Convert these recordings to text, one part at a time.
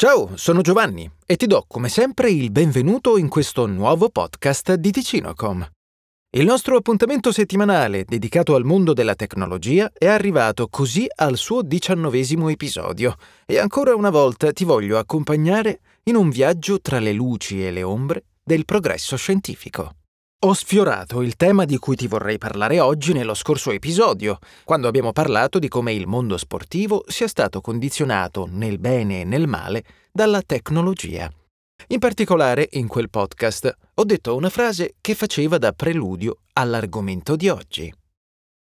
Ciao, sono Giovanni e ti do come sempre il benvenuto in questo nuovo podcast di Ticinocom. Il nostro appuntamento settimanale dedicato al mondo della tecnologia è arrivato così al suo diciannovesimo episodio e ancora una volta ti voglio accompagnare in un viaggio tra le luci e le ombre del progresso scientifico. Ho sfiorato il tema di cui ti vorrei parlare oggi nello scorso episodio, quando abbiamo parlato di come il mondo sportivo sia stato condizionato nel bene e nel male dalla tecnologia. In particolare, in quel podcast, ho detto una frase che faceva da preludio all'argomento di oggi.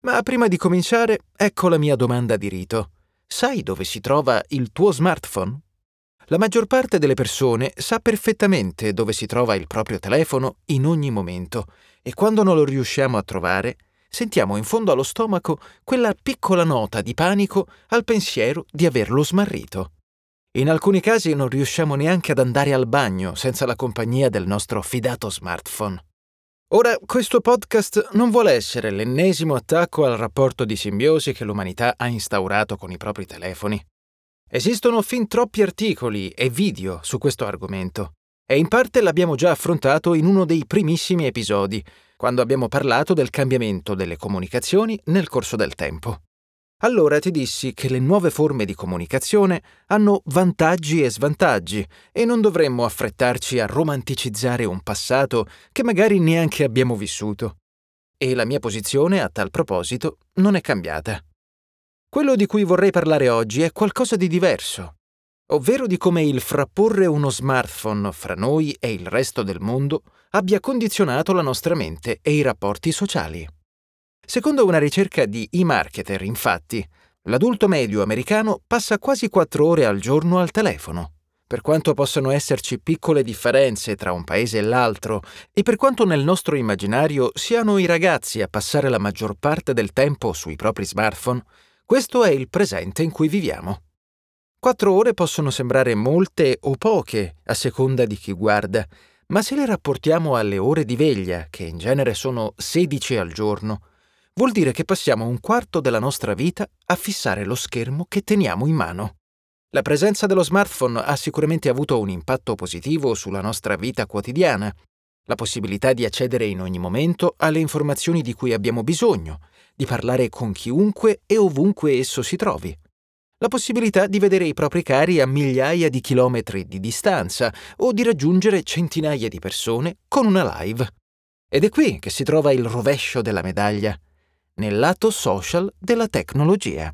Ma prima di cominciare, ecco la mia domanda di rito. Sai dove si trova il tuo smartphone? La maggior parte delle persone sa perfettamente dove si trova il proprio telefono in ogni momento e quando non lo riusciamo a trovare, sentiamo in fondo allo stomaco quella piccola nota di panico al pensiero di averlo smarrito. In alcuni casi non riusciamo neanche ad andare al bagno senza la compagnia del nostro fidato smartphone. Ora, questo podcast non vuole essere l'ennesimo attacco al rapporto di simbiosi che l'umanità ha instaurato con i propri telefoni. Esistono fin troppi articoli e video su questo argomento e in parte l'abbiamo già affrontato in uno dei primissimi episodi, quando abbiamo parlato del cambiamento delle comunicazioni nel corso del tempo. Allora ti dissi che le nuove forme di comunicazione hanno vantaggi e svantaggi e non dovremmo affrettarci a romanticizzare un passato che magari neanche abbiamo vissuto. E la mia posizione a tal proposito non è cambiata. Quello di cui vorrei parlare oggi è qualcosa di diverso, ovvero di come il frapporre uno smartphone fra noi e il resto del mondo abbia condizionato la nostra mente e i rapporti sociali. Secondo una ricerca di eMarketer, infatti, l'adulto medio americano passa quasi 4 ore al giorno al telefono. Per quanto possano esserci piccole differenze tra un paese e l'altro, e per quanto nel nostro immaginario siano i ragazzi a passare la maggior parte del tempo sui propri smartphone, questo è il presente in cui viviamo. Quattro ore possono sembrare molte o poche, a seconda di chi guarda, ma se le rapportiamo alle ore di veglia, che in genere sono 16 al giorno, vuol dire che passiamo un quarto della nostra vita a fissare lo schermo che teniamo in mano. La presenza dello smartphone ha sicuramente avuto un impatto positivo sulla nostra vita quotidiana, la possibilità di accedere in ogni momento alle informazioni di cui abbiamo bisogno, di parlare con chiunque e ovunque esso si trovi. La possibilità di vedere i propri cari a migliaia di chilometri di distanza o di raggiungere centinaia di persone con una live. Ed è qui che si trova il rovescio della medaglia, nel lato social della tecnologia.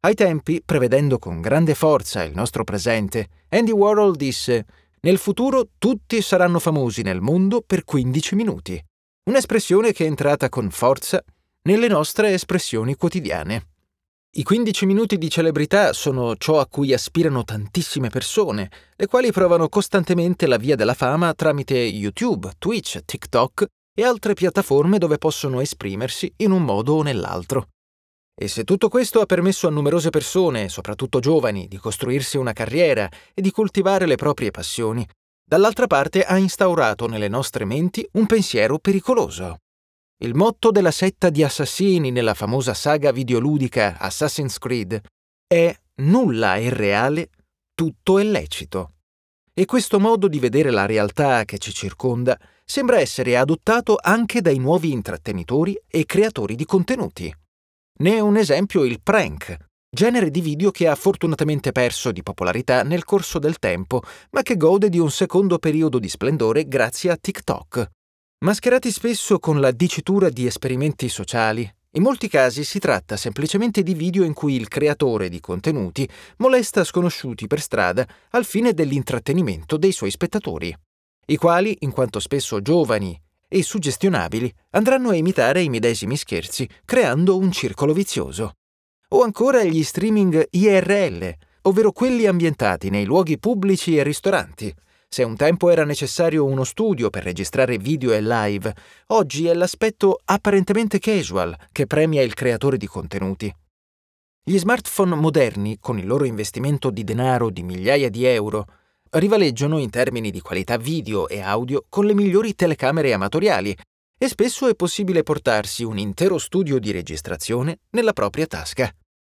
Ai tempi, prevedendo con grande forza il nostro presente, Andy Warhol disse Nel futuro tutti saranno famosi nel mondo per 15 minuti. Un'espressione che è entrata con forza nelle nostre espressioni quotidiane. I 15 minuti di celebrità sono ciò a cui aspirano tantissime persone, le quali provano costantemente la via della fama tramite YouTube, Twitch, TikTok e altre piattaforme dove possono esprimersi in un modo o nell'altro. E se tutto questo ha permesso a numerose persone, soprattutto giovani, di costruirsi una carriera e di coltivare le proprie passioni, dall'altra parte ha instaurato nelle nostre menti un pensiero pericoloso. Il motto della setta di assassini nella famosa saga videoludica Assassin's Creed è nulla è reale, tutto è lecito. E questo modo di vedere la realtà che ci circonda sembra essere adottato anche dai nuovi intrattenitori e creatori di contenuti. Ne è un esempio il prank, genere di video che ha fortunatamente perso di popolarità nel corso del tempo, ma che gode di un secondo periodo di splendore grazie a TikTok. Mascherati spesso con la dicitura di esperimenti sociali, in molti casi si tratta semplicemente di video in cui il creatore di contenuti molesta sconosciuti per strada al fine dell'intrattenimento dei suoi spettatori, i quali, in quanto spesso giovani e suggestionabili, andranno a imitare i medesimi scherzi, creando un circolo vizioso. O ancora gli streaming IRL, ovvero quelli ambientati nei luoghi pubblici e ristoranti, se un tempo era necessario uno studio per registrare video e live, oggi è l'aspetto apparentemente casual che premia il creatore di contenuti. Gli smartphone moderni, con il loro investimento di denaro di migliaia di euro, rivaleggiano in termini di qualità video e audio con le migliori telecamere amatoriali e spesso è possibile portarsi un intero studio di registrazione nella propria tasca.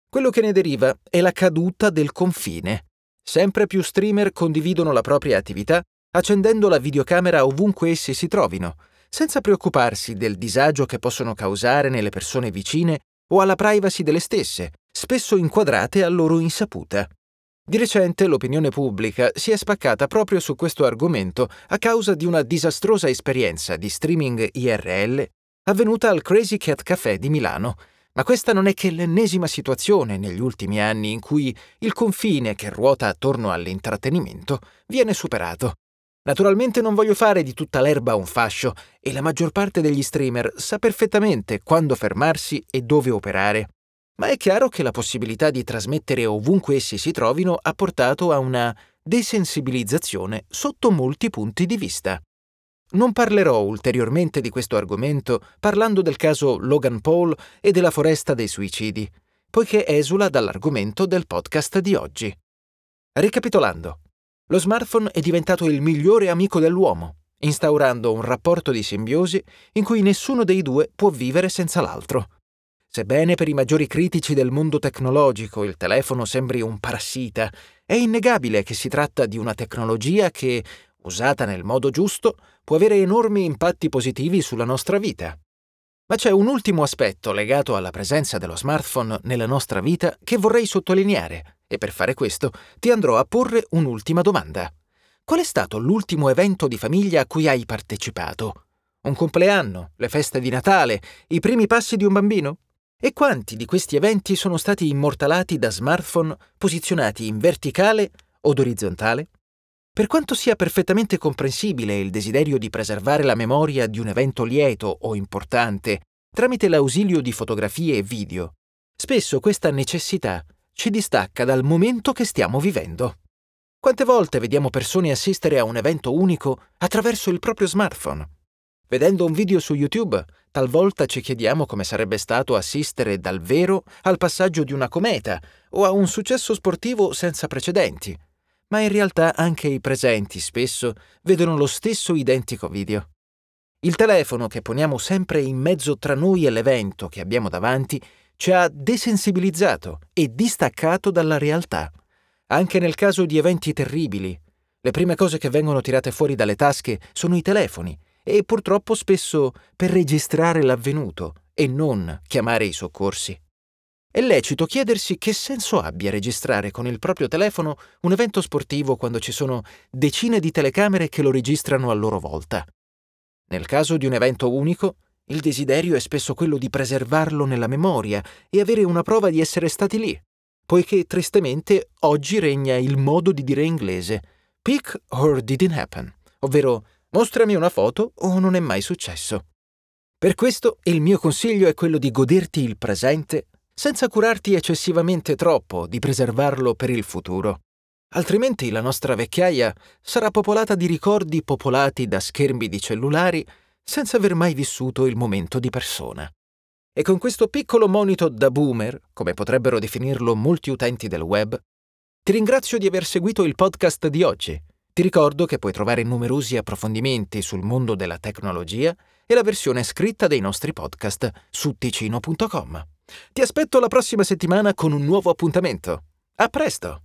Quello che ne deriva è la caduta del confine Sempre più streamer condividono la propria attività accendendo la videocamera ovunque essi si trovino, senza preoccuparsi del disagio che possono causare nelle persone vicine o alla privacy delle stesse, spesso inquadrate a loro insaputa. Di recente l'opinione pubblica si è spaccata proprio su questo argomento a causa di una disastrosa esperienza di streaming IRL avvenuta al Crazy Cat Café di Milano, ma questa non è che l'ennesima situazione negli ultimi anni in cui il confine che ruota attorno all'intrattenimento viene superato. Naturalmente non voglio fare di tutta l'erba un fascio e la maggior parte degli streamer sa perfettamente quando fermarsi e dove operare ma è chiaro che la possibilità di trasmettere ovunque essi si trovino ha portato a una desensibilizzazione sotto molti punti di vista. Non parlerò ulteriormente di questo argomento parlando del caso Logan Paul e della foresta dei suicidi, poiché esula dall'argomento del podcast di oggi. Ricapitolando, lo smartphone è diventato il migliore amico dell'uomo, instaurando un rapporto di simbiosi in cui nessuno dei due può vivere senza l'altro. Sebbene per i maggiori critici del mondo tecnologico il telefono sembri un parassita, è innegabile che si tratta di una tecnologia che, usata nel modo giusto, può avere enormi impatti positivi sulla nostra vita. Ma c'è un ultimo aspetto legato alla presenza dello smartphone nella nostra vita che vorrei sottolineare e per fare questo ti andrò a porre un'ultima domanda. Qual è stato l'ultimo evento di famiglia a cui hai partecipato? Un compleanno, le feste di Natale, i primi passi di un bambino? E quanti di questi eventi sono stati immortalati da smartphone posizionati in verticale od orizzontale? Per quanto sia perfettamente comprensibile il desiderio di preservare la memoria di un evento lieto o importante tramite l'ausilio di fotografie e video, spesso questa necessità ci distacca dal momento che stiamo vivendo. Quante volte vediamo persone assistere a un evento unico attraverso il proprio smartphone? Vedendo un video su YouTube, talvolta ci chiediamo come sarebbe stato assistere dal vero al passaggio di una cometa o a un successo sportivo senza precedenti. Ma in realtà anche i presenti spesso vedono lo stesso identico video. Il telefono che poniamo sempre in mezzo tra noi e l'evento che abbiamo davanti ci ha desensibilizzato e distaccato dalla realtà. Anche nel caso di eventi terribili, le prime cose che vengono tirate fuori dalle tasche sono i telefoni e purtroppo spesso per registrare l'avvenuto e non chiamare i soccorsi. È lecito chiedersi che senso abbia registrare con il proprio telefono un evento sportivo quando ci sono decine di telecamere che lo registrano a loro volta. Nel caso di un evento unico, il desiderio è spesso quello di preservarlo nella memoria e avere una prova di essere stati lì, poiché tristemente oggi regna il modo di dire inglese pick or didn't happen, ovvero Mostrami una foto o non è mai successo. Per questo il mio consiglio è quello di goderti il presente senza curarti eccessivamente troppo di preservarlo per il futuro. Altrimenti la nostra vecchiaia sarà popolata di ricordi popolati da schermi di cellulari senza aver mai vissuto il momento di persona. E con questo piccolo monito da boomer, come potrebbero definirlo molti utenti del web, ti ringrazio di aver seguito il podcast di oggi ti ricordo che puoi trovare numerosi approfondimenti sul mondo della tecnologia e la versione scritta dei nostri podcast su ticino.com. Ti aspetto la prossima settimana con un nuovo appuntamento. A presto!